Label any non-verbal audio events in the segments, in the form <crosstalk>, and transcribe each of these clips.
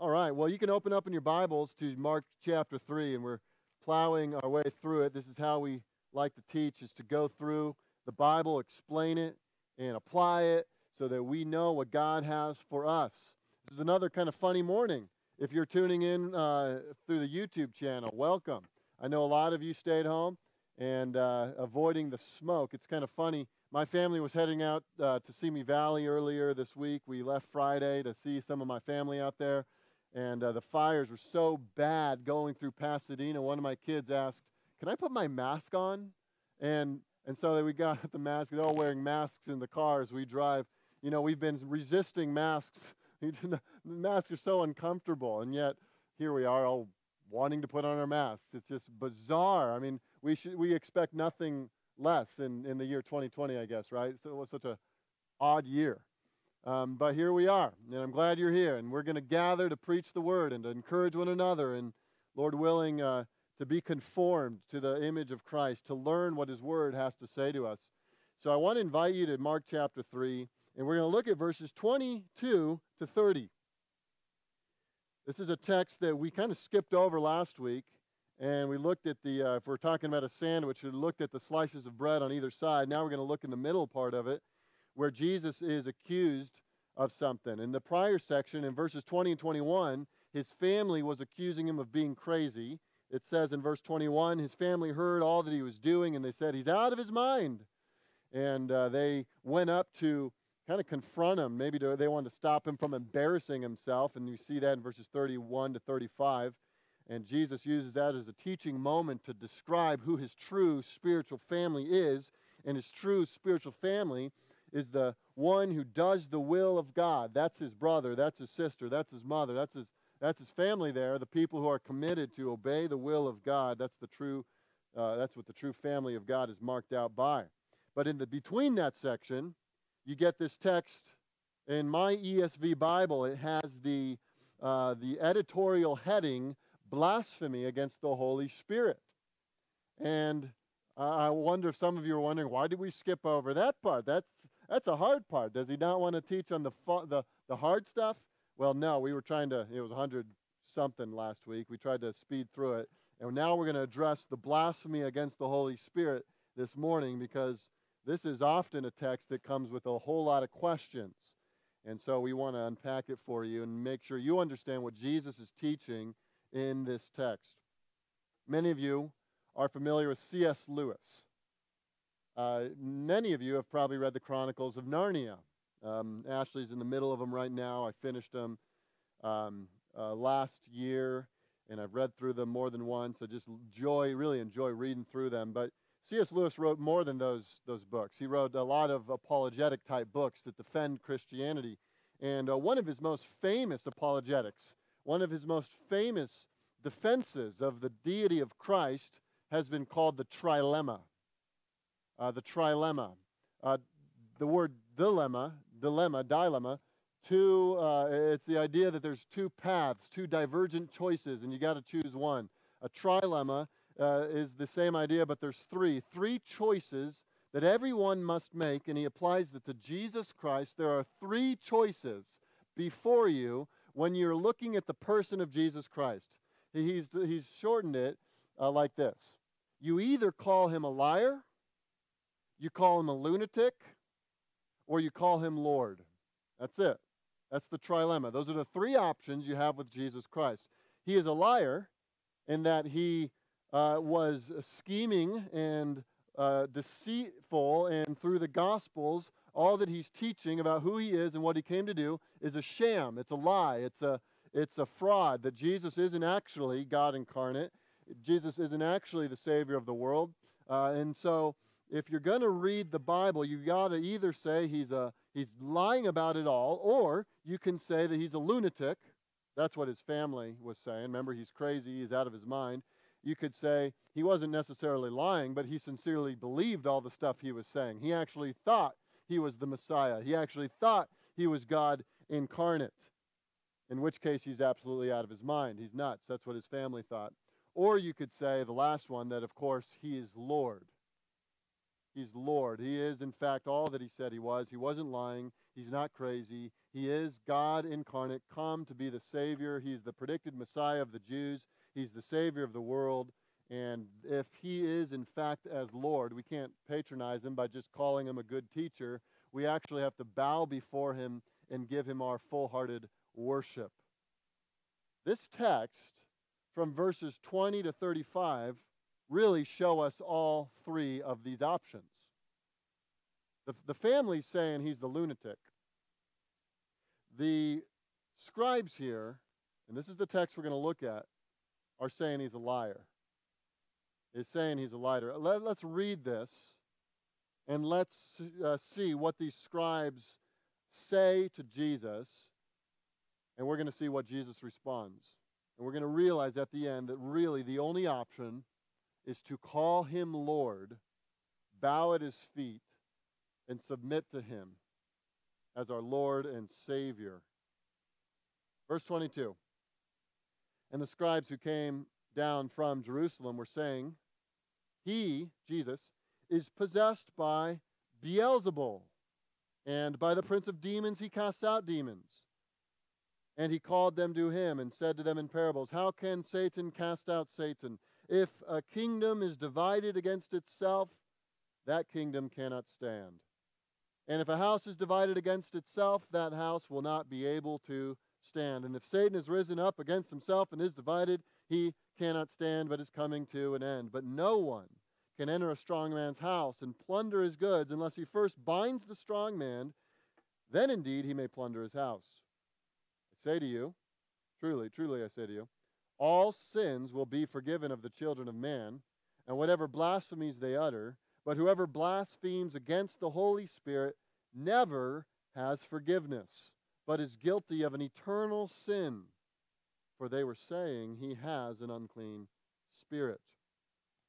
All right, well, you can open up in your Bibles to Mark chapter 3, and we're plowing our way through it. This is how we like to teach, is to go through the Bible, explain it, and apply it so that we know what God has for us. This is another kind of funny morning. If you're tuning in uh, through the YouTube channel, welcome. I know a lot of you stayed home and uh, avoiding the smoke. It's kind of funny. My family was heading out uh, to Simi Valley earlier this week. We left Friday to see some of my family out there and uh, the fires were so bad going through Pasadena. One of my kids asked, "Can I put my mask on?" And and so we got <laughs> the mask. They're all wearing masks in the cars we drive. You know, we've been resisting masks. <laughs> masks are so uncomfortable, and yet here we are, all wanting to put on our masks. It's just bizarre. I mean, we should we expect nothing less in in the year 2020, I guess, right? So it was such a odd year. Um, but here we are, and I'm glad you're here. And we're going to gather to preach the word and to encourage one another, and Lord willing, uh, to be conformed to the image of Christ, to learn what His word has to say to us. So I want to invite you to Mark chapter 3, and we're going to look at verses 22 to 30. This is a text that we kind of skipped over last week, and we looked at the, uh, if we're talking about a sandwich, we looked at the slices of bread on either side. Now we're going to look in the middle part of it where Jesus is accused of something. In the prior section, in verses 20 and 21, his family was accusing him of being crazy. It says in verse 21 his family heard all that he was doing and they said, He's out of his mind. And uh, they went up to kind of confront him. Maybe to, they wanted to stop him from embarrassing himself. And you see that in verses 31 to 35. And Jesus uses that as a teaching moment to describe who his true spiritual family is. And his true spiritual family is the one who does the will of God. That's his brother, that's his sister, that's his mother, that's his, that's his family there, the people who are committed to obey the will of God. That's the true, uh, that's what the true family of God is marked out by. But in the between that section, you get this text in my ESV Bible. It has the uh, the editorial heading "Blasphemy against the Holy Spirit," and I wonder if some of you are wondering why did we skip over that part? That's that's a hard part. Does he not want to teach on the, the, the hard stuff? Well, no, we were trying to, it was 100 something last week. We tried to speed through it. And now we're going to address the blasphemy against the Holy Spirit this morning because this is often a text that comes with a whole lot of questions. And so we want to unpack it for you and make sure you understand what Jesus is teaching in this text. Many of you are familiar with C.S. Lewis. Uh, many of you have probably read the Chronicles of Narnia. Um, Ashley's in the middle of them right now. I finished them um, uh, last year, and I've read through them more than once. I just enjoy, really enjoy reading through them. But C.S. Lewis wrote more than those those books. He wrote a lot of apologetic type books that defend Christianity. And uh, one of his most famous apologetics, one of his most famous defenses of the deity of Christ, has been called the trilemma uh, the trilemma. Uh, the word dilemma, dilemma, dilemma, two, uh, it's the idea that there's two paths, two divergent choices, and you got to choose one. A trilemma uh, is the same idea, but there's three. Three choices that everyone must make, and he applies that to Jesus Christ. There are three choices before you when you're looking at the person of Jesus Christ. He's, he's shortened it uh, like this You either call him a liar, you call him a lunatic or you call him Lord. That's it. That's the trilemma. Those are the three options you have with Jesus Christ. He is a liar in that he uh, was scheming and uh, deceitful, and through the Gospels, all that he's teaching about who he is and what he came to do is a sham. It's a lie. It's a, it's a fraud that Jesus isn't actually God incarnate. Jesus isn't actually the Savior of the world. Uh, and so if you're going to read the Bible, you got to either say he's a he's lying about it all, or you can say that he's a lunatic. That's what his family was saying. Remember, he's crazy, he's out of his mind. You could say he wasn't necessarily lying, but he sincerely believed all the stuff he was saying. He actually thought he was the Messiah. He actually thought he was God incarnate. In which case, he's absolutely out of his mind. He's nuts. That's what his family thought. Or you could say the last one that, of course, he is Lord. He's Lord. He is, in fact, all that he said he was. He wasn't lying. He's not crazy. He is God incarnate, come to be the Savior. He's the predicted Messiah of the Jews. He's the Savior of the world. And if he is, in fact, as Lord, we can't patronize him by just calling him a good teacher. We actually have to bow before him and give him our full hearted worship. This text, from verses 20 to 35, really show us all three of these options. The, the family's saying he's the lunatic. The scribes here, and this is the text we're going to look at, are saying he's a liar. Is saying he's a liar. Let, us read this and let's uh, see what these scribes say to Jesus, and we're going to see what Jesus responds. And we're going to realize at the end that really the only option is to call him Lord, bow at his feet, and submit to him as our Lord and Savior. Verse 22 And the scribes who came down from Jerusalem were saying, He, Jesus, is possessed by Beelzebul, and by the prince of demons he casts out demons. And he called them to him and said to them in parables, How can Satan cast out Satan? If a kingdom is divided against itself, that kingdom cannot stand. And if a house is divided against itself, that house will not be able to stand. And if Satan has risen up against himself and is divided, he cannot stand, but is coming to an end. But no one can enter a strong man's house and plunder his goods unless he first binds the strong man. Then indeed he may plunder his house. I say to you, truly, truly I say to you, all sins will be forgiven of the children of men, and whatever blasphemies they utter, but whoever blasphemes against the Holy Spirit never has forgiveness, but is guilty of an eternal sin. For they were saying he has an unclean spirit.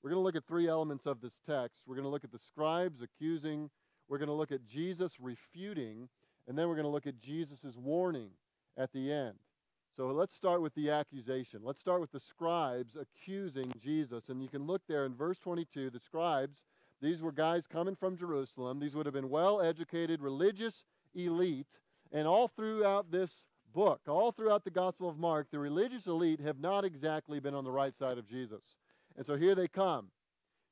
We're going to look at three elements of this text. We're going to look at the scribes accusing, we're going to look at Jesus refuting, and then we're going to look at Jesus' warning at the end. So let's start with the accusation. Let's start with the scribes accusing Jesus. And you can look there in verse 22. The scribes, these were guys coming from Jerusalem. These would have been well educated, religious elite. And all throughout this book, all throughout the Gospel of Mark, the religious elite have not exactly been on the right side of Jesus. And so here they come.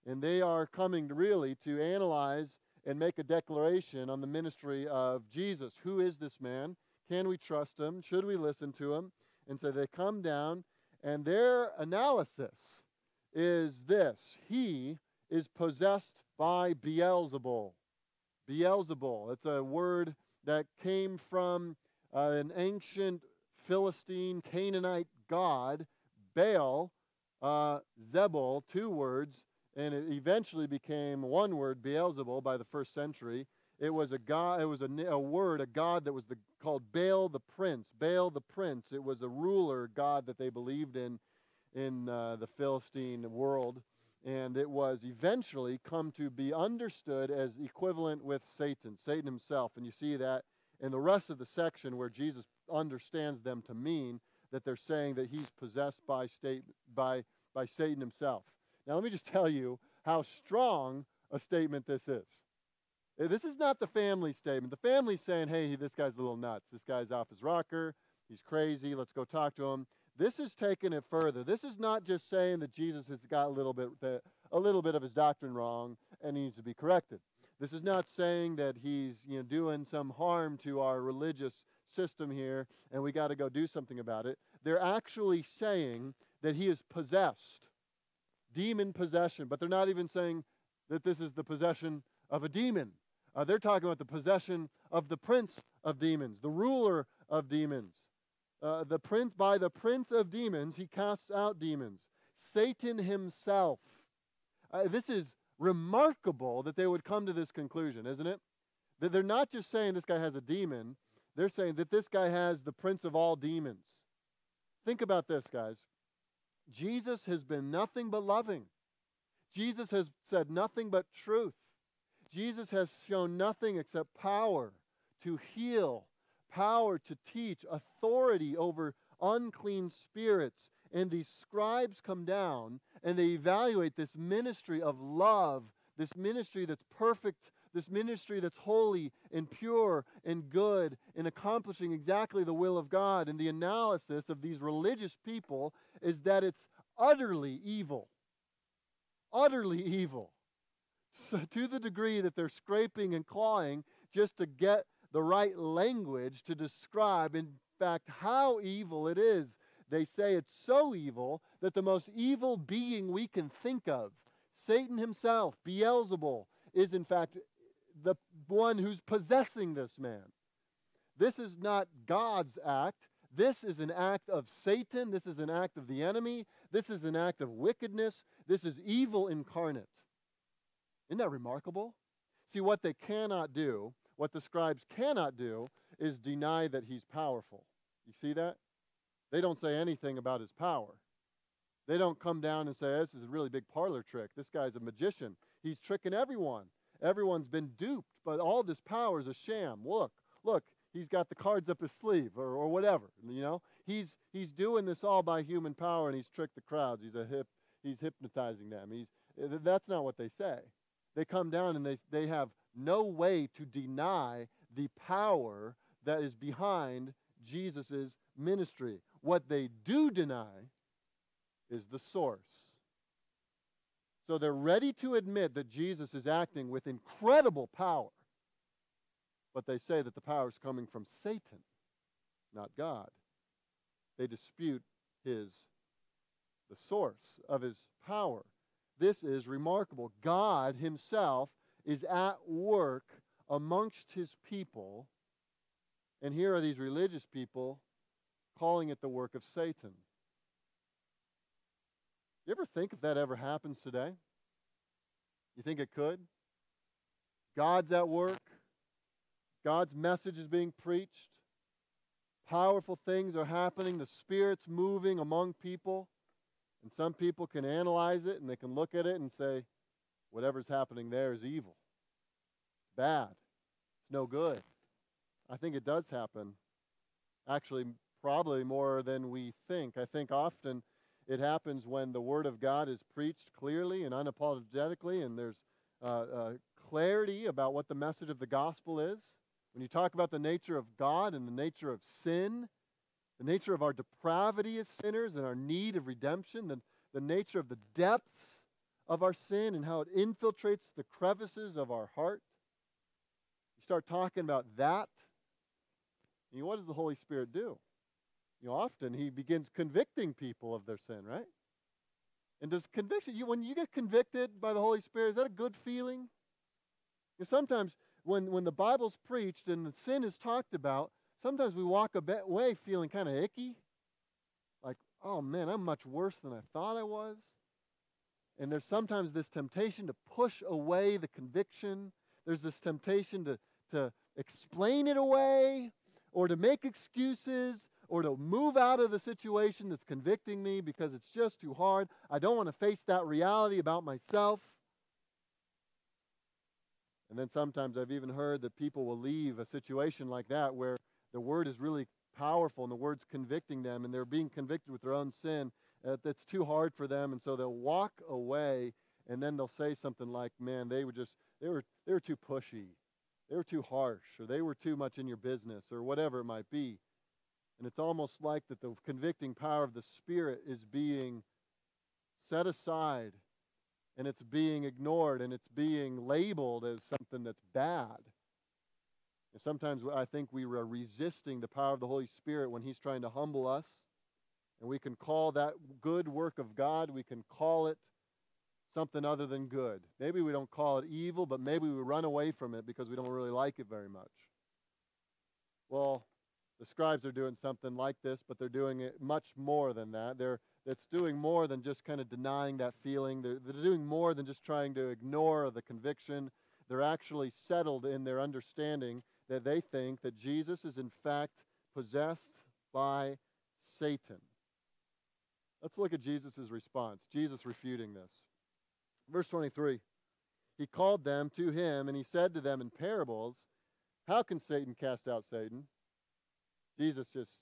And they are coming really to analyze and make a declaration on the ministry of Jesus. Who is this man? Can we trust him? Should we listen to him? And so they come down, and their analysis is this He is possessed by Beelzebul. Beelzebul, it's a word that came from uh, an ancient Philistine Canaanite god, Baal, uh, Zebul, two words, and it eventually became one word, Beelzebul, by the first century. It was a god. It was a, a word, a god that was the, called Baal the Prince. Baal the Prince. It was a ruler god that they believed in in uh, the Philistine world, and it was eventually come to be understood as equivalent with Satan, Satan himself. And you see that in the rest of the section where Jesus understands them to mean that they're saying that he's possessed by state by by Satan himself. Now let me just tell you how strong a statement this is. Uh, this is not the family statement. The family's saying, hey, this guy's a little nuts. This guy's off his rocker. He's crazy. Let's go talk to him. This is taking it further. This is not just saying that Jesus has got a little bit, a little bit of his doctrine wrong and needs to be corrected. This is not saying that he's you know, doing some harm to our religious system here and we got to go do something about it. They're actually saying that he is possessed, demon possession, but they're not even saying that this is the possession of a demon. Uh, they're talking about the possession of the prince of demons, the ruler of demons. Uh, the prince, by the prince of demons, he casts out demons. Satan himself. Uh, this is remarkable that they would come to this conclusion, isn't it? That they're not just saying this guy has a demon, they're saying that this guy has the prince of all demons. Think about this, guys. Jesus has been nothing but loving. Jesus has said nothing but truth. Jesus has shown nothing except power to heal, power to teach, authority over unclean spirits. And these scribes come down and they evaluate this ministry of love, this ministry that's perfect, this ministry that's holy and pure and good and accomplishing exactly the will of God. And the analysis of these religious people is that it's utterly evil. Utterly evil. <laughs> So, to the degree that they're scraping and clawing just to get the right language to describe, in fact, how evil it is. They say it's so evil that the most evil being we can think of, Satan himself, Beelzebul, is in fact the one who's possessing this man. This is not God's act. This is an act of Satan. This is an act of the enemy. This is an act of wickedness. This is evil incarnate. Isn't that remarkable? See, what they cannot do, what the scribes cannot do, is deny that he's powerful. You see that? They don't say anything about his power. They don't come down and say, This is a really big parlor trick. This guy's a magician. He's tricking everyone. Everyone's been duped, but all this power is a sham. Look, look, he's got the cards up his sleeve or, or whatever. You know, he's he's doing this all by human power, and he's tricked the crowds. He's a hip, he's hypnotizing them. He's that's not what they say. They come down and they they have no way to deny the power that is behind Jesus' ministry. What they do deny is the source. So they're ready to admit that Jesus is acting with incredible power. But they say that the power is coming from Satan, not God. They dispute his the source of his power. This is remarkable. God himself is at work amongst his people. And here are these religious people calling it the work of Satan. You ever think if that ever happens today? You think it could? God's at work. God's message is being preached. Powerful things are happening. The Spirit's moving among people. And some people can analyze it and they can look at it and say, whatever's happening there is evil. It's bad. It's no good. I think it does happen. Actually, probably more than we think. I think often it happens when the Word of God is preached clearly and unapologetically, and there's uh, uh, clarity about what the message of the gospel is. When you talk about the nature of God and the nature of sin, the nature of our depravity as sinners and our need of redemption, the, the nature of the depths of our sin and how it infiltrates the crevices of our heart. You start talking about that. And what does the Holy Spirit do? You know, often he begins convicting people of their sin, right? And does conviction, you, when you get convicted by the Holy Spirit, is that a good feeling? Because sometimes when, when the Bible's preached and the sin is talked about, sometimes we walk away feeling kind of icky. Like, oh man, I'm much worse than I thought I was. And there's sometimes this temptation to push away the conviction. There's this temptation to, to explain it away or to make excuses or to move out of the situation that's convicting me because it's just too hard. I don't want to face that reality about myself. And then sometimes I've even heard that people will leave a situation like that where the word is really powerful and the word's convicting them and they're being convicted with their own sin. Uh, that's too hard for them. And so they'll walk away and then they'll say something like, man, they were just, they were, they were too pushy. They were too harsh or they were too much in your business or whatever it might be. And it's almost like that the convicting power of the Spirit is being set aside and it's being ignored and it's being labeled as something that's bad. And sometimes I think we are resisting the power of the Holy Spirit when He's trying to humble us. And we can call that good work of God, we can call it something other than good. Maybe we don't call it evil, but maybe we run away from it because we don't really like it very much. Well, the scribes are doing something like this, but they're doing it much more than that. They're it's doing more than just kind of denying that feeling. They're, they're doing more than just trying to ignore the conviction. They're actually settled in their understanding that they think that Jesus is in fact possessed by Satan. Let's look at Jesus' response. Jesus refuting this. Verse 23 He called them to him, and he said to them in parables, How can Satan cast out Satan? Jesus just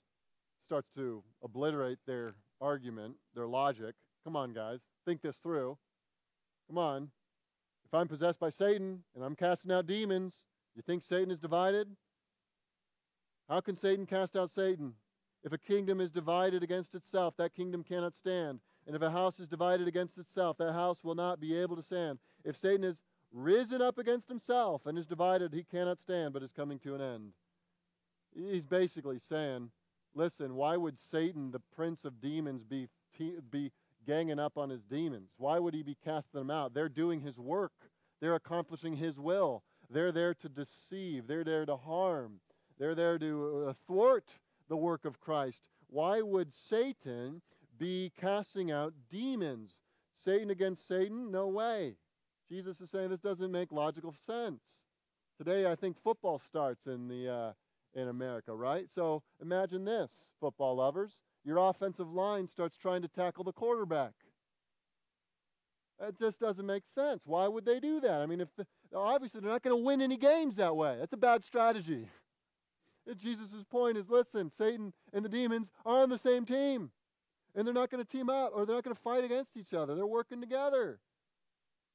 starts to obliterate their argument, their logic. Come on, guys, think this through. Come on. If I'm possessed by Satan and I'm casting out demons, you think Satan is divided? How can Satan cast out Satan? If a kingdom is divided against itself, that kingdom cannot stand. And if a house is divided against itself, that house will not be able to stand. If Satan is risen up against himself and is divided, he cannot stand, but is coming to an end. He's basically saying, listen, why would Satan, the prince of demons, be, be ganging up on his demons? Why would he be casting them out? They're doing his work, they're accomplishing his will. They're there to deceive, they're there to harm, they're there to uh, thwart the work of Christ. Why would Satan be casting out demons? Satan against Satan? No way. Jesus is saying this doesn't make logical sense. Today, I think football starts in the uh, in America, right? So imagine this, football lovers. Your offensive line starts trying to tackle the quarterback. That just doesn't make sense. Why would they do that? I mean, if the, obviously they're not going to win any games that way. That's a bad strategy. Jesus' point is listen, Satan and the demons are on the same team. And they're not going to team up or they're not going to fight against each other. They're working together.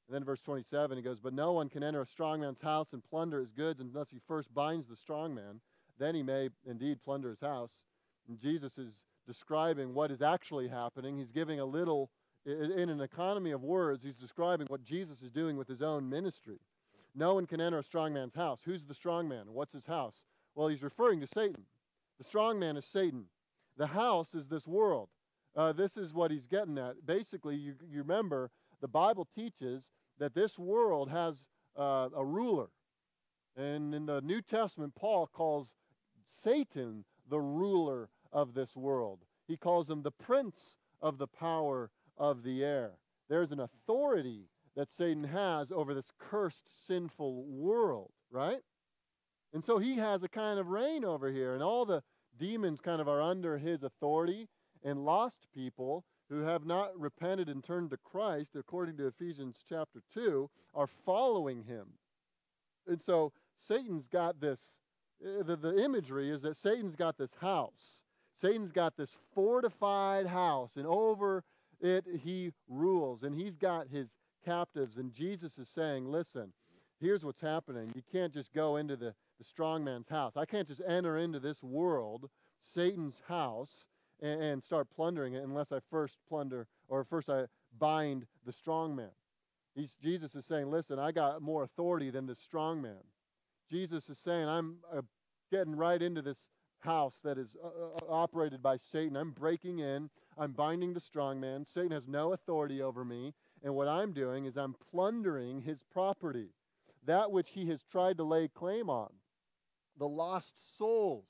And then verse 27, he goes, But no one can enter a strong man's house and plunder his goods unless he first binds the strong man. Then he may indeed plunder his house. And Jesus is describing what is actually happening. He's giving a little, in an economy of words, he's describing what Jesus is doing with his own ministry. No one can enter a strong man's house. Who's the strong man? What's his house? Well, he's referring to Satan. The strong man is Satan. The house is this world. Uh, this is what he's getting at. Basically, you, you remember the Bible teaches that this world has uh, a ruler. And in the New Testament, Paul calls Satan the ruler of this world. He calls him the prince of the power of the air. There's an authority that Satan has over this cursed, sinful world, right? And so he has a kind of reign over here, and all the demons kind of are under his authority, and lost people who have not repented and turned to Christ, according to Ephesians chapter 2, are following him. And so Satan's got this, uh, the, the imagery is that Satan's got this house. Satan's got this fortified house, and over it he rules, and he's got his captives. And Jesus is saying, listen, here's what's happening. You can't just go into the, the strong man's house. I can't just enter into this world, Satan's house, and, and start plundering it unless I first plunder or first I bind the strong man. He's, Jesus is saying, listen, I got more authority than the strong man. Jesus is saying, I'm uh, getting right into this house that is uh, uh, operated by Satan. I'm breaking in. I'm binding the strong man. Satan has no authority over me. And what I'm doing is I'm plundering his property, that which he has tried to lay claim on, the lost souls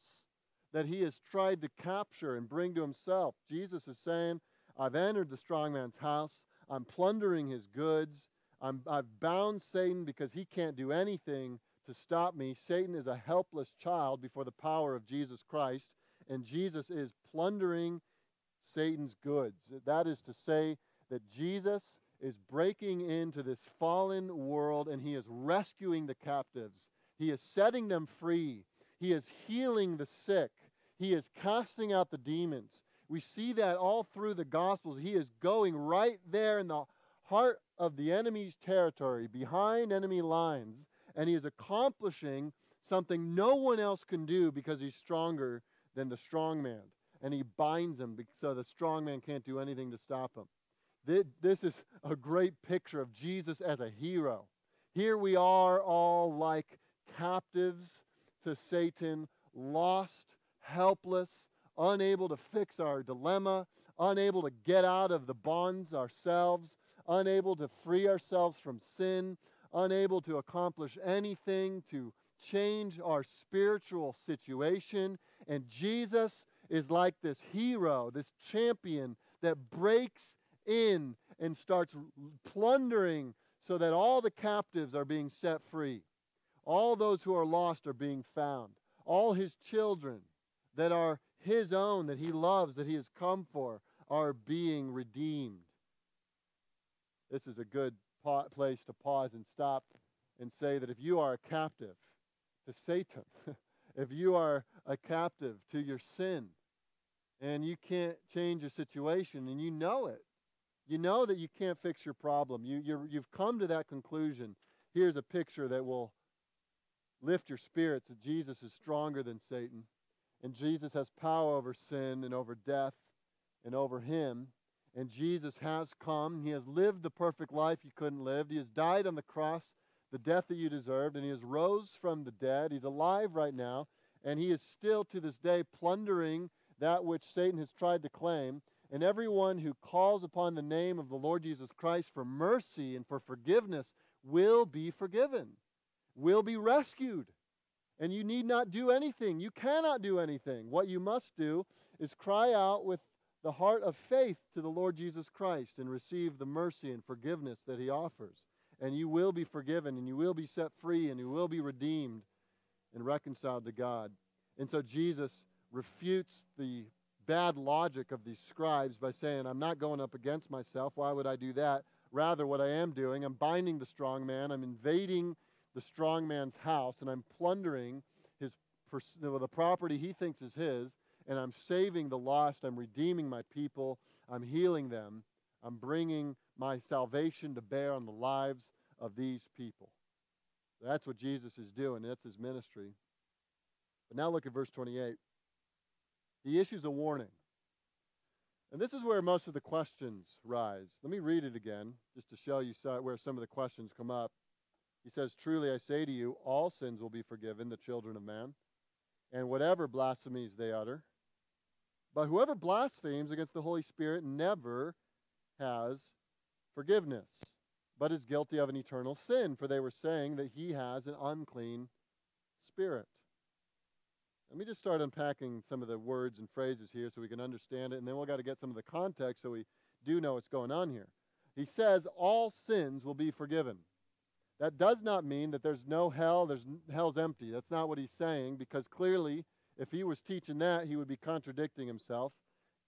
that he has tried to capture and bring to himself. Jesus is saying, I've entered the strong man's house. I'm plundering his goods. I'm, I've bound Satan because he can't do anything to stop me. Satan is a helpless child before the power of Jesus Christ, and Jesus is plundering Satan's goods. That is to say, that Jesus is breaking into this fallen world and he is rescuing the captives. He is setting them free. He is healing the sick. He is casting out the demons. We see that all through the Gospels. He is going right there in the heart of the enemy's territory, behind enemy lines, and he is accomplishing something no one else can do because he's stronger than the strong man. And he binds him so the strong man can't do anything to stop him. This is a great picture of Jesus as a hero. Here we are all like captives to Satan, lost helpless, unable to fix our dilemma, unable to get out of the bonds ourselves, unable to free ourselves from sin, unable to accomplish anything to change our spiritual situation. And Jesus is like this hero, this champion that breaks in and starts plundering so that all the captives are being set free. All those who are lost are being found. All his children that are his own, that he loves, that he has come for, are being redeemed. This is a good place to pause and stop and say that if you are a captive to Satan, <laughs> if you are a captive to your sin, and you can't change your situation and you know it, You know that you can't fix your problem. You, you you've come to that conclusion. Here's a picture that will lift your spirits that Jesus is stronger than Satan. And Jesus has power over sin and over death and over him. And Jesus has come. He has lived the perfect life you couldn't live. He has died on the cross, the death that you deserved, and he has rose from the dead. He's alive right now, and he is still to this day plundering that which Satan has tried to claim. And everyone who calls upon the name of the Lord Jesus Christ for mercy and for forgiveness will be forgiven, will be rescued. And you need not do anything. You cannot do anything. What you must do is cry out with the heart of faith to the Lord Jesus Christ and receive the mercy and forgiveness that he offers. And you will be forgiven and you will be set free and you will be redeemed and reconciled to God. And so Jesus refutes the bad logic of these scribes by saying, I'm not going up against myself. Why would I do that? Rather, what I am doing, I'm binding the strong man, I'm invading the strong man's house, and I'm plundering his, the property he thinks is his, and I'm saving the lost. I'm redeeming my people. I'm healing them. I'm bringing my salvation to bear on the lives of these people. That's what Jesus is doing. That's his ministry. But now look at verse 28. He issues a warning. And this is where most of the questions rise. Let me read it again, just to show you where some of the questions come up. He says, Truly I say to you, all sins will be forgiven the children of man, and whatever blasphemies they utter. But whoever blasphemes against the Holy Spirit never has forgiveness, but is guilty of an eternal sin, for they were saying that he has an unclean spirit. Let me just start unpacking some of the words and phrases here so we can understand it, and then we've got to get some of the context so we do know what's going on here. He says all sins will be forgiven. That does not mean that there's no hell, there's hell's empty. That's not what he's saying because clearly if he was teaching that, he would be contradicting himself.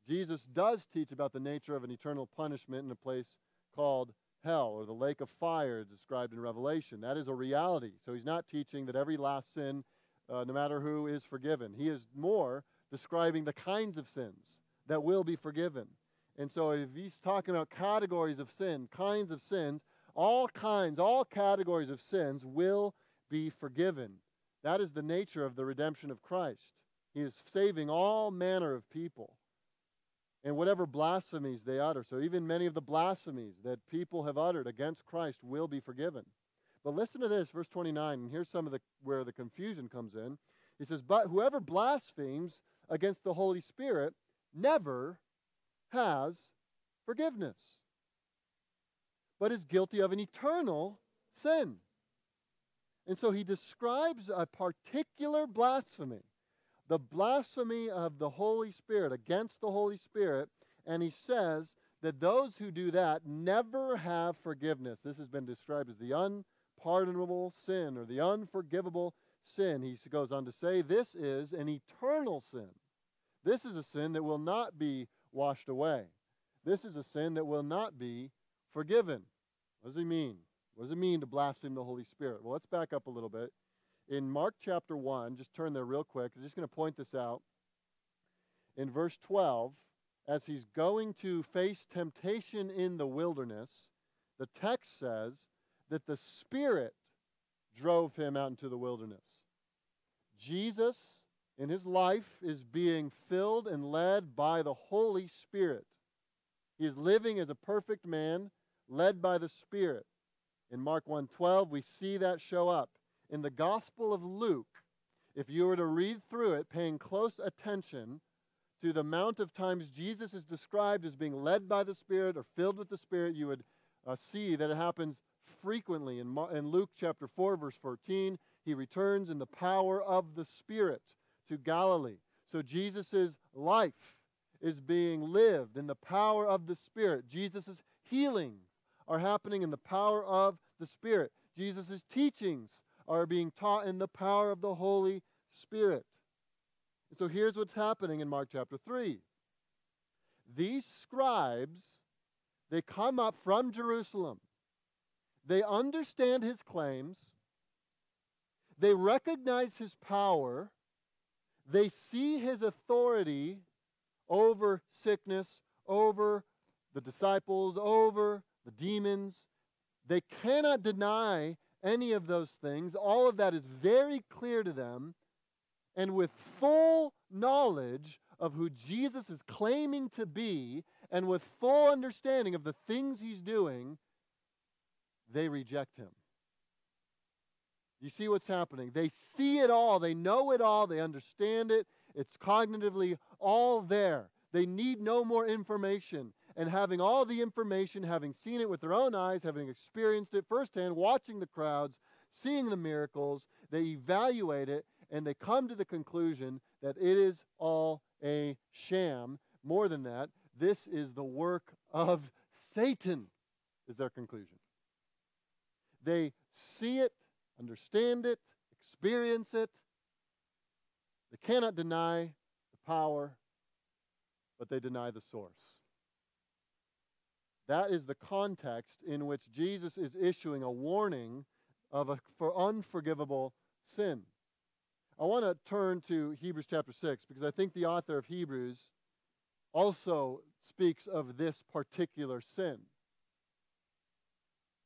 Jesus does teach about the nature of an eternal punishment in a place called hell or the lake of fire described in Revelation. That is a reality. So he's not teaching that every last sin uh, no matter who, is forgiven. He is more describing the kinds of sins that will be forgiven. And so if he's talking about categories of sin, kinds of sins, all kinds, all categories of sins will be forgiven. That is the nature of the redemption of Christ. He is saving all manner of people and whatever blasphemies they utter. So even many of the blasphemies that people have uttered against Christ will be forgiven. But listen to this, verse 29, and here's some of the where the confusion comes in. He says, But whoever blasphemes against the Holy Spirit never has forgiveness, but is guilty of an eternal sin. And so he describes a particular blasphemy, the blasphemy of the Holy Spirit against the Holy Spirit, and he says that those who do that never have forgiveness. This has been described as the un unpardonable sin or the unforgivable sin. He goes on to say, This is an eternal sin. This is a sin that will not be washed away. This is a sin that will not be forgiven. What does he mean? What does it mean to blaspheme the Holy Spirit? Well, let's back up a little bit. In Mark chapter 1, just turn there real quick. I'm just going to point this out. In verse 12, as he's going to face temptation in the wilderness, the text says that the Spirit drove him out into the wilderness. Jesus, in his life, is being filled and led by the Holy Spirit. He is living as a perfect man, led by the Spirit. In Mark 1:12, we see that show up. In the Gospel of Luke, if you were to read through it, paying close attention to the amount of times Jesus is described as being led by the Spirit or filled with the Spirit, you would uh, see that it happens frequently. In, in Luke chapter 4, verse 14, he returns in the power of the Spirit to Galilee. So Jesus' life is being lived in the power of the Spirit. Jesus' healings are happening in the power of the Spirit. Jesus' teachings are being taught in the power of the Holy Spirit. So here's what's happening in Mark chapter 3. These scribes, they come up from Jerusalem they understand his claims, they recognize his power, they see his authority over sickness, over the disciples over, the demons. They cannot deny any of those things. All of that is very clear to them. And with full knowledge of who Jesus is claiming to be, and with full understanding of the things he's doing, they reject him. You see what's happening? They see it all, they know it all, they understand it, it's cognitively all there. They need no more information. And having all the information, having seen it with their own eyes, having experienced it firsthand, watching the crowds, seeing the miracles, they evaluate it and they come to the conclusion that it is all a sham. More than that, this is the work of Satan, is their conclusion. They see it, understand it, experience it. They cannot deny the power, but they deny the source. That is the context in which Jesus is issuing a warning of a, for unforgivable sin. I want to turn to Hebrews chapter 6 because I think the author of Hebrews also speaks of this particular sin.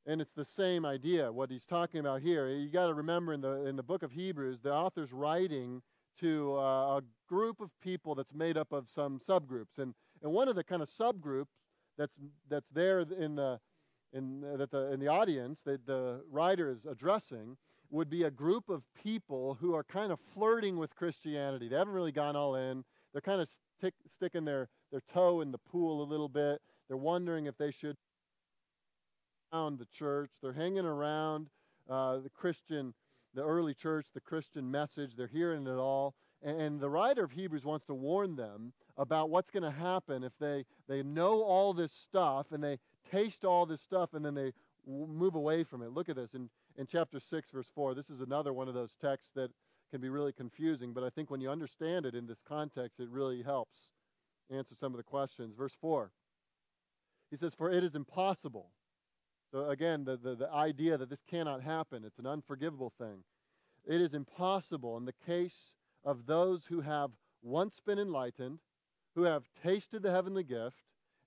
And it's the same idea, what he's talking about here. You got to remember in the, in the book of Hebrews, the author's writing to uh, a group of people that's made up of some subgroups. And, and one of the kind of subgroups that's, that's there in the, in, that the, in the audience that the writer is addressing would be a group of people who are kind of flirting with Christianity. They haven't really gone all in. They're kind of stick, sticking their, their toe in the pool a little bit. They're wondering if they should around the church. They're hanging around uh, the Christian, the early church, the Christian message. They're hearing it all. And the writer of Hebrews wants to warn them about what's going to happen if they, they know all this stuff and they taste all this stuff and then they move away from it. Look at this in, in chapter 6, verse 4. This is another one of those texts that can be really confusing, but I think when you understand it in this context, it really helps answer some of the questions. Verse 4. He says, For it is impossible. So again, the, the, the idea that this cannot happen, it's an unforgivable thing. It is impossible in the case of those who have once been enlightened, who have tasted the heavenly gift,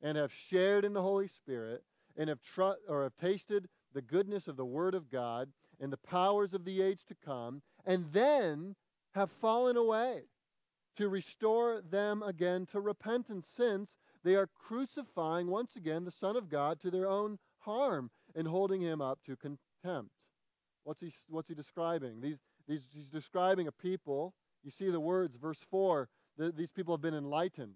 and have shared in the Holy Spirit, and have tr- or have tasted the goodness of the Word of God and the powers of the age to come, and then have fallen away, to restore them again to repentance, since they are crucifying once again the Son of God to their own harm and holding him up to contempt. What's he, what's he describing? These, these, he's describing a people. You see the words, verse 4, that these people have been enlightened.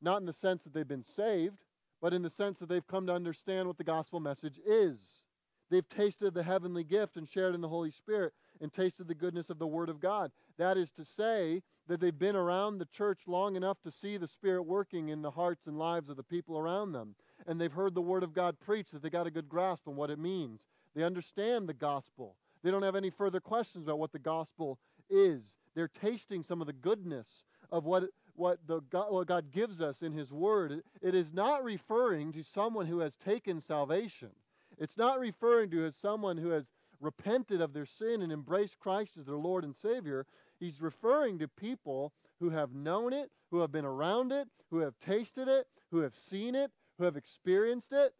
Not in the sense that they've been saved, but in the sense that they've come to understand what the gospel message is. They've tasted the heavenly gift and shared in the Holy Spirit and tasted the goodness of the Word of God. That is to say, that they've been around the church long enough to see the Spirit working in the hearts and lives of the people around them. And they've heard the Word of God preached, that they got a good grasp on what it means. They understand the gospel. They don't have any further questions about what the gospel is. They're tasting some of the goodness of what, what, the what God gives us in His Word. it is not referring to someone who has taken salvation. It's not referring to as someone who has repented of their sin and embraced Christ as their Lord and Savior. He's referring to people who have known it, who have been around it, who have tasted it, who have seen it, who have experienced it,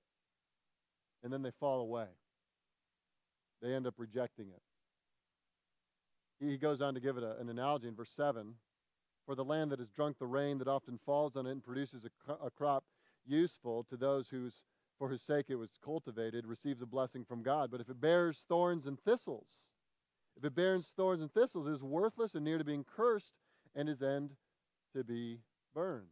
and then they fall away. They end up rejecting it. He goes on to give it a, an analogy in verse 7 For the land that has drunk the rain that often falls on it and produces a, a crop useful to those whose, for whose sake it was cultivated receives a blessing from God. But if it bears thorns and thistles, if it bears thorns and thistles, it is worthless and near to being cursed, and is end to be burned.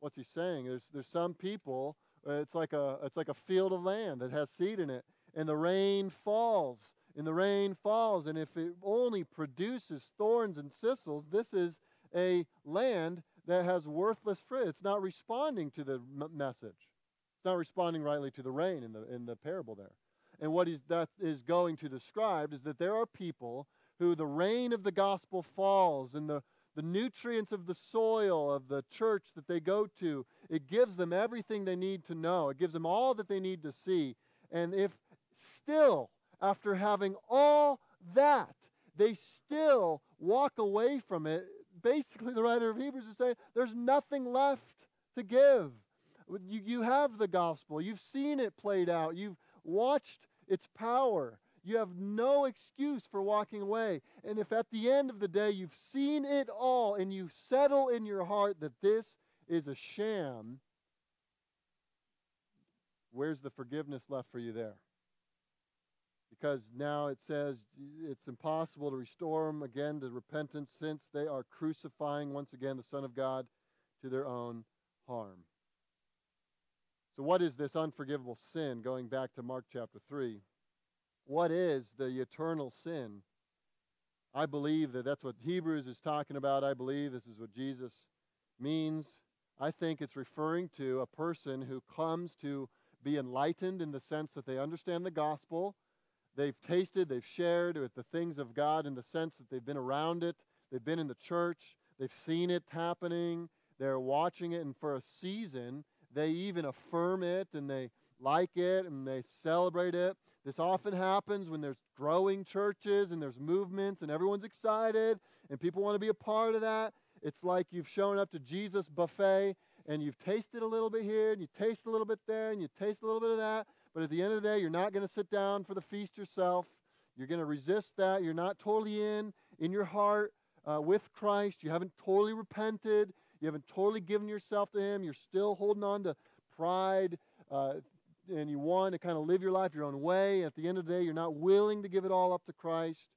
What's he saying? There's, there's some people, uh, it's, like a, it's like a field of land that has seed in it, and the rain falls, and the rain falls, and if it only produces thorns and thistles, this is a land that has worthless fruit. It's not responding to the m- message. It's not responding rightly to the rain in the, in the parable there. And what he's, that is going to describe is that there are people who the rain of the gospel falls and the, the nutrients of the soil of the church that they go to, it gives them everything they need to know. It gives them all that they need to see. And if still, after having all that, they still walk away from it, basically, the writer of Hebrews is saying there's nothing left to give. You, you have the gospel. You've seen it played out. You've watched its power. You have no excuse for walking away. And if at the end of the day you've seen it all and you settle in your heart that this is a sham, where's the forgiveness left for you there? Because now it says it's impossible to restore them again to repentance since they are crucifying once again the Son of God to their own harm. So, what is this unforgivable sin? Going back to Mark chapter 3. What is the eternal sin? I believe that that's what Hebrews is talking about. I believe this is what Jesus means. I think it's referring to a person who comes to be enlightened in the sense that they understand the gospel. They've tasted, they've shared with the things of God in the sense that they've been around it, they've been in the church, they've seen it happening, they're watching it, and for a season, they even affirm it and they like it and they celebrate it. This often happens when there's growing churches and there's movements and everyone's excited and people want to be a part of that. It's like you've shown up to Jesus' buffet and you've tasted a little bit here and you taste a little bit there and you taste a little bit of that. But at the end of the day, you're not going to sit down for the feast yourself. You're going to resist that. You're not totally in in your heart uh, with Christ. You haven't totally repented. You haven't totally given yourself to Him. You're still holding on to pride, uh, and you want to kind of live your life your own way. At the end of the day, you're not willing to give it all up to Christ.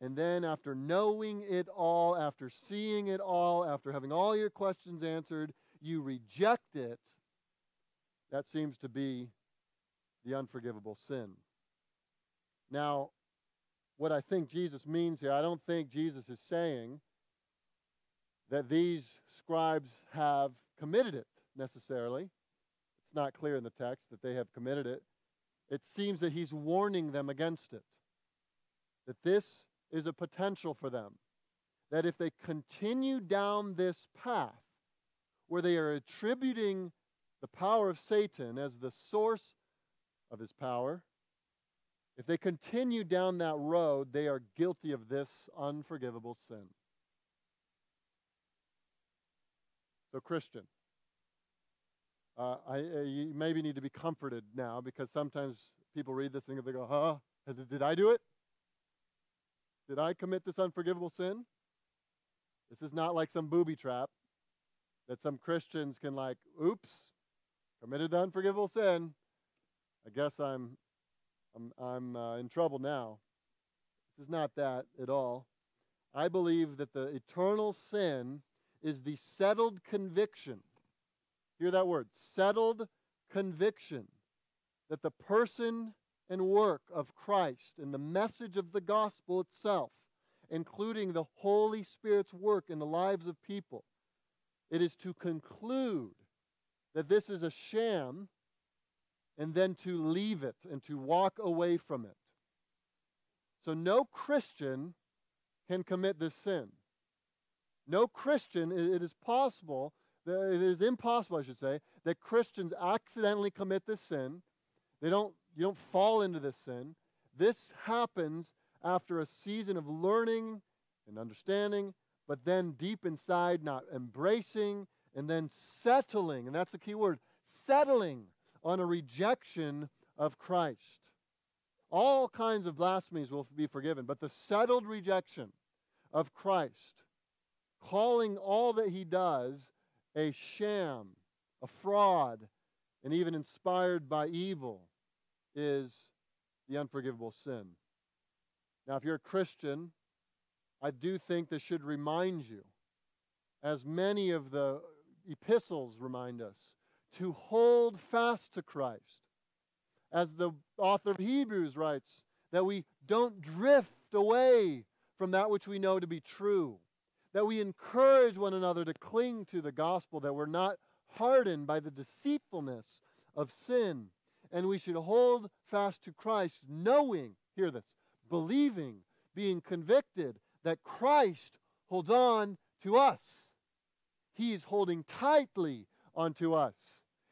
And then, after knowing it all, after seeing it all, after having all your questions answered, you reject it. That seems to be the unforgivable sin. Now, what I think Jesus means here, I don't think Jesus is saying that these scribes have committed it necessarily. It's not clear in the text that they have committed it. It seems that he's warning them against it, that this is a potential for them. That if they continue down this path, where they are attributing the power of Satan as the source of his power, if they continue down that road, they are guilty of this unforgivable sin. So, Christian, uh, I, uh, you maybe need to be comforted now because sometimes people read this thing and they go, huh? Did, I do it? Did I commit this unforgivable sin? This is not like some booby trap that some Christians can, like, oops, committed the unforgivable sin. I guess I'm, I'm, I'm uh, in trouble now. This is not that at all. I believe that the eternal sin is the settled conviction. Hear that word settled conviction that the person and work of Christ and the message of the gospel itself, including the Holy Spirit's work in the lives of people, it is to conclude that this is a sham and then to leave it and to walk away from it. So no Christian can commit this sin. No Christian, it is possible, it is impossible, I should say, that Christians accidentally commit this sin. They don't, you don't fall into this sin. This happens after a season of learning and understanding, but then deep inside, not embracing and then settling, and that's the key word settling on a rejection of Christ. All kinds of blasphemies will be forgiven, but the settled rejection of Christ calling all that he does a sham, a fraud, and even inspired by evil is the unforgivable sin. Now, if you're a Christian, I do think this should remind you, as many of the epistles remind us, to hold fast to Christ. As the author of Hebrews writes, that we don't drift away from that which we know to be true that we encourage one another to cling to the gospel, that we're not hardened by the deceitfulness of sin. And we should hold fast to Christ, knowing, hear this, believing, being convicted that Christ holds on to us. He is holding tightly onto us.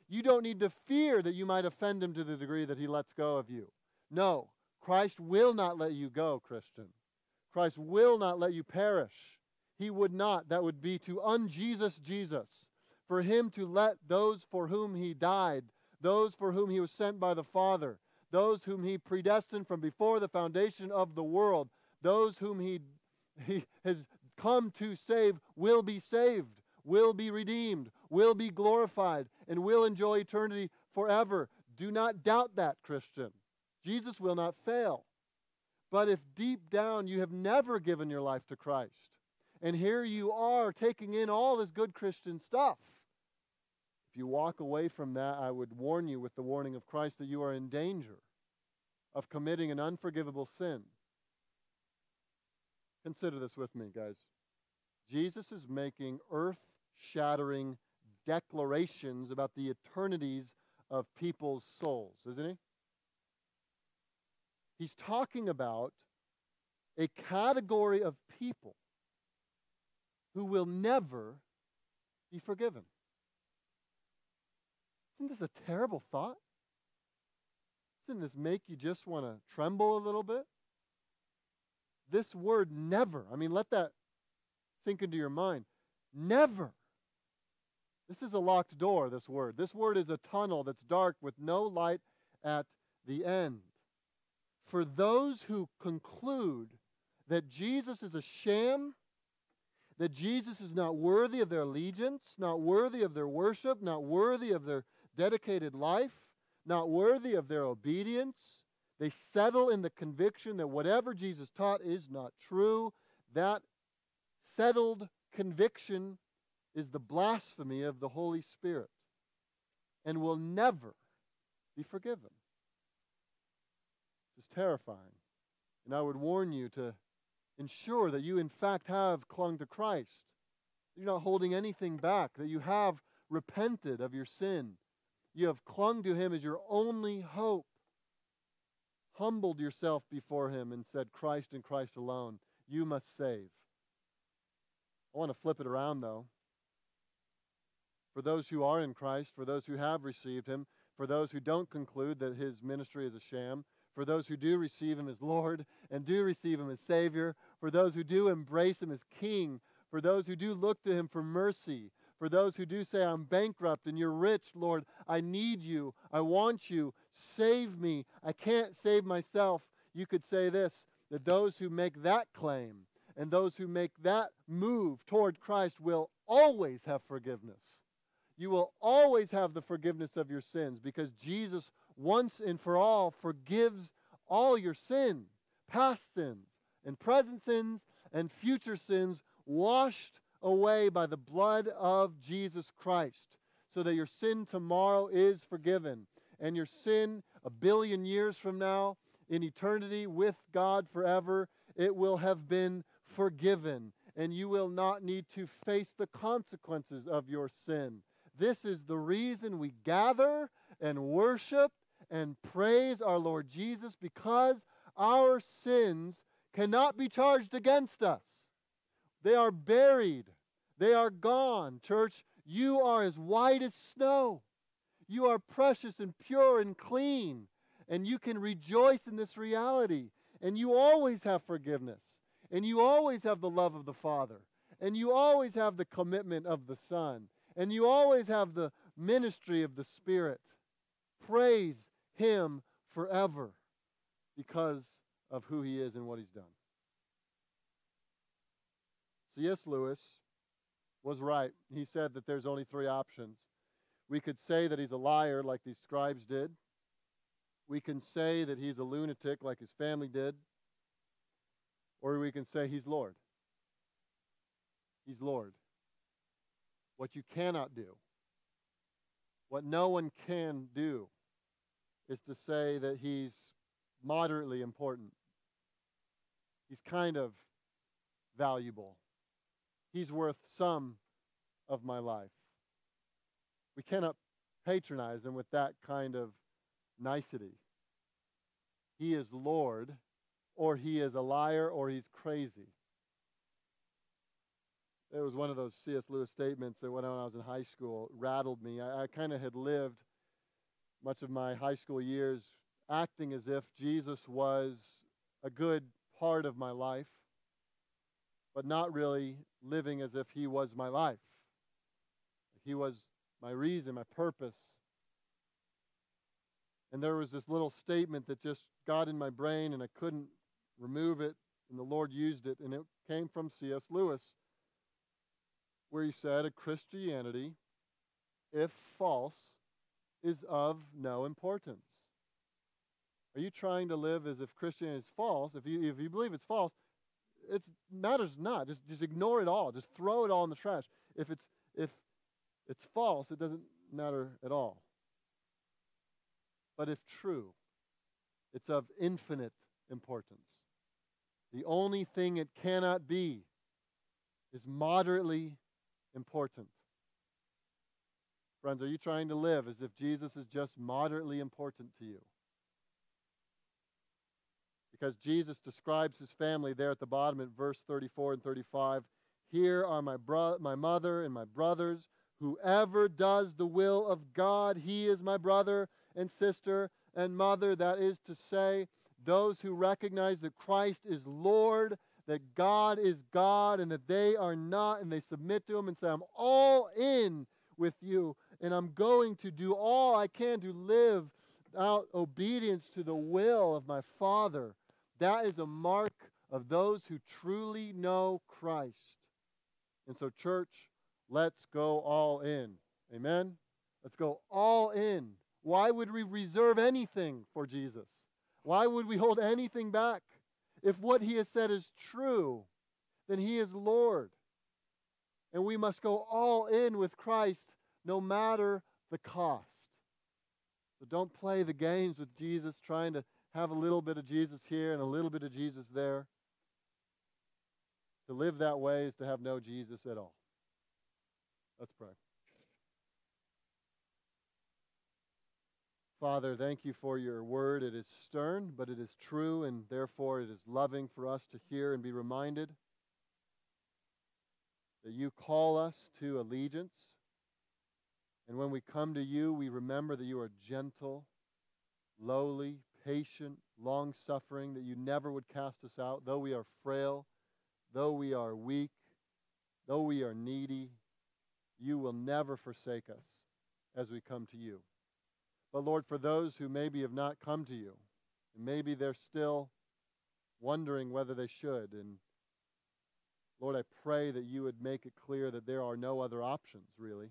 You don't need to fear that you might offend him to the degree that he lets go of you. No, Christ will not let you go, Christian. Christ will not let you perish. He would not. That would be to unJesus Jesus. for him to let those for whom he died, those for whom he was sent by the Father, those whom he predestined from before the foundation of the world, those whom he, he has come to save, will be saved, will be redeemed, will be glorified, and will enjoy eternity forever. Do not doubt that, Christian. Jesus will not fail. But if deep down you have never given your life to Christ, and here you are taking in all this good Christian stuff, if you walk away from that, I would warn you with the warning of Christ that you are in danger of committing an unforgivable sin. Consider this with me, guys. Jesus is making earth shattering declarations about the eternities of people's souls, isn't he? He's talking about a category of people who will never be forgiven. Isn't this a terrible thought? Doesn't this make you just want to tremble a little bit? This word never, I mean, let that sink into your mind. Never. This is a locked door, this word. This word is a tunnel that's dark with no light at the end. For those who conclude that Jesus is a sham, that Jesus is not worthy of their allegiance, not worthy of their worship, not worthy of their dedicated life, not worthy of their obedience. They settle in the conviction that whatever Jesus taught is not true. That settled conviction is the blasphemy of the Holy Spirit and will never be forgiven. Is terrifying. And I would warn you to ensure that you, in fact, have clung to Christ. You're not holding anything back, that you have repented of your sin you have clung to him as your only hope. Humbled yourself before him and said, Christ and Christ alone, you must save. I want to flip it around, though. For those who are in Christ, for those who have received him, for those who don't conclude that his ministry is a sham, for those who do receive him as Lord and do receive him as Savior, for those who do embrace him as King, for those who do look to him for mercy, for those who do say, I'm bankrupt and you're rich, Lord, I need you. I want you. Save me. I can't save myself. You could say this that those who make that claim and those who make that move toward Christ will always have forgiveness. You will always have the forgiveness of your sins because Jesus once and for all forgives all your sin, past sins and present sins and future sins, washed away by the blood of Jesus Christ, so that your sin tomorrow is forgiven, and your sin a billion years from now, in eternity with God forever, it will have been forgiven, and you will not need to face the consequences of your sin. This is the reason we gather and worship and praise our Lord Jesus because our sins cannot be charged against us. They are buried. They are gone. Church, you are as white as snow. You are precious and pure and clean. And you can rejoice in this reality. And you always have forgiveness. And you always have the love of the Father. And you always have the commitment of the Son. And you always have the ministry of the Spirit. Praise Him forever because of who He is and what He's done. C.S. Lewis was right. He said that there's only three options. We could say that he's a liar, like these scribes did. We can say that he's a lunatic, like his family did. Or we can say he's Lord. He's Lord. What you cannot do, what no one can do, is to say that he's moderately important. He's kind of valuable he's worth some of my life. We cannot patronize him with that kind of nicety. He is Lord, or he is a liar, or he's crazy. It was one of those C.S. Lewis statements that when I was in high school rattled me. I, I kind of had lived much of my high school years acting as if Jesus was a good part of my life but not really living as if he was my life. He was my reason, my purpose. And there was this little statement that just got in my brain and I couldn't remove it, and the Lord used it, and it came from C.S. Lewis, where he said, A Christianity, if false, is of no importance. Are you trying to live as if Christianity is false? If you, if you believe it's false, it matters not. Just, just ignore it all. Just throw it all in the trash. If it's, if it's false, it doesn't matter at all. But if true, it's of infinite importance. The only thing it cannot be is moderately important. Friends, are you trying to live as if Jesus is just moderately important to you? Because Jesus describes his family there at the bottom in verse 34 and 35. Here are my, bro- my mother and my brothers. Whoever does the will of God, he is my brother and sister and mother. That is to say, those who recognize that Christ is Lord, that God is God, and that they are not, and they submit to Him and say, I'm all in with you, and I'm going to do all I can to live out obedience to the will of my Father. That is a mark of those who truly know Christ. And so, church, let's go all in. Amen? Let's go all in. Why would we reserve anything for Jesus? Why would we hold anything back? If what he has said is true, then he is Lord. And we must go all in with Christ no matter the cost. So don't play the games with Jesus, trying to have a little bit of Jesus here and a little bit of Jesus there. To live that way is to have no Jesus at all. Let's pray. Father, thank you for your word. It is stern, but it is true, and therefore it is loving for us to hear and be reminded that you call us to allegiance. And when we come to you, we remember that you are gentle, lowly, patient, long suffering, that you never would cast us out, though we are frail, though we are weak, though we are needy, you will never forsake us as we come to you. But Lord, for those who maybe have not come to you, and maybe they're still wondering whether they should, and Lord, I pray that you would make it clear that there are no other options, really.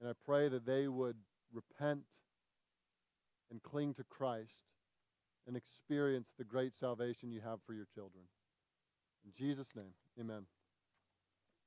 And I pray that they would repent and cling to Christ and experience the great salvation you have for your children. In Jesus' name, amen.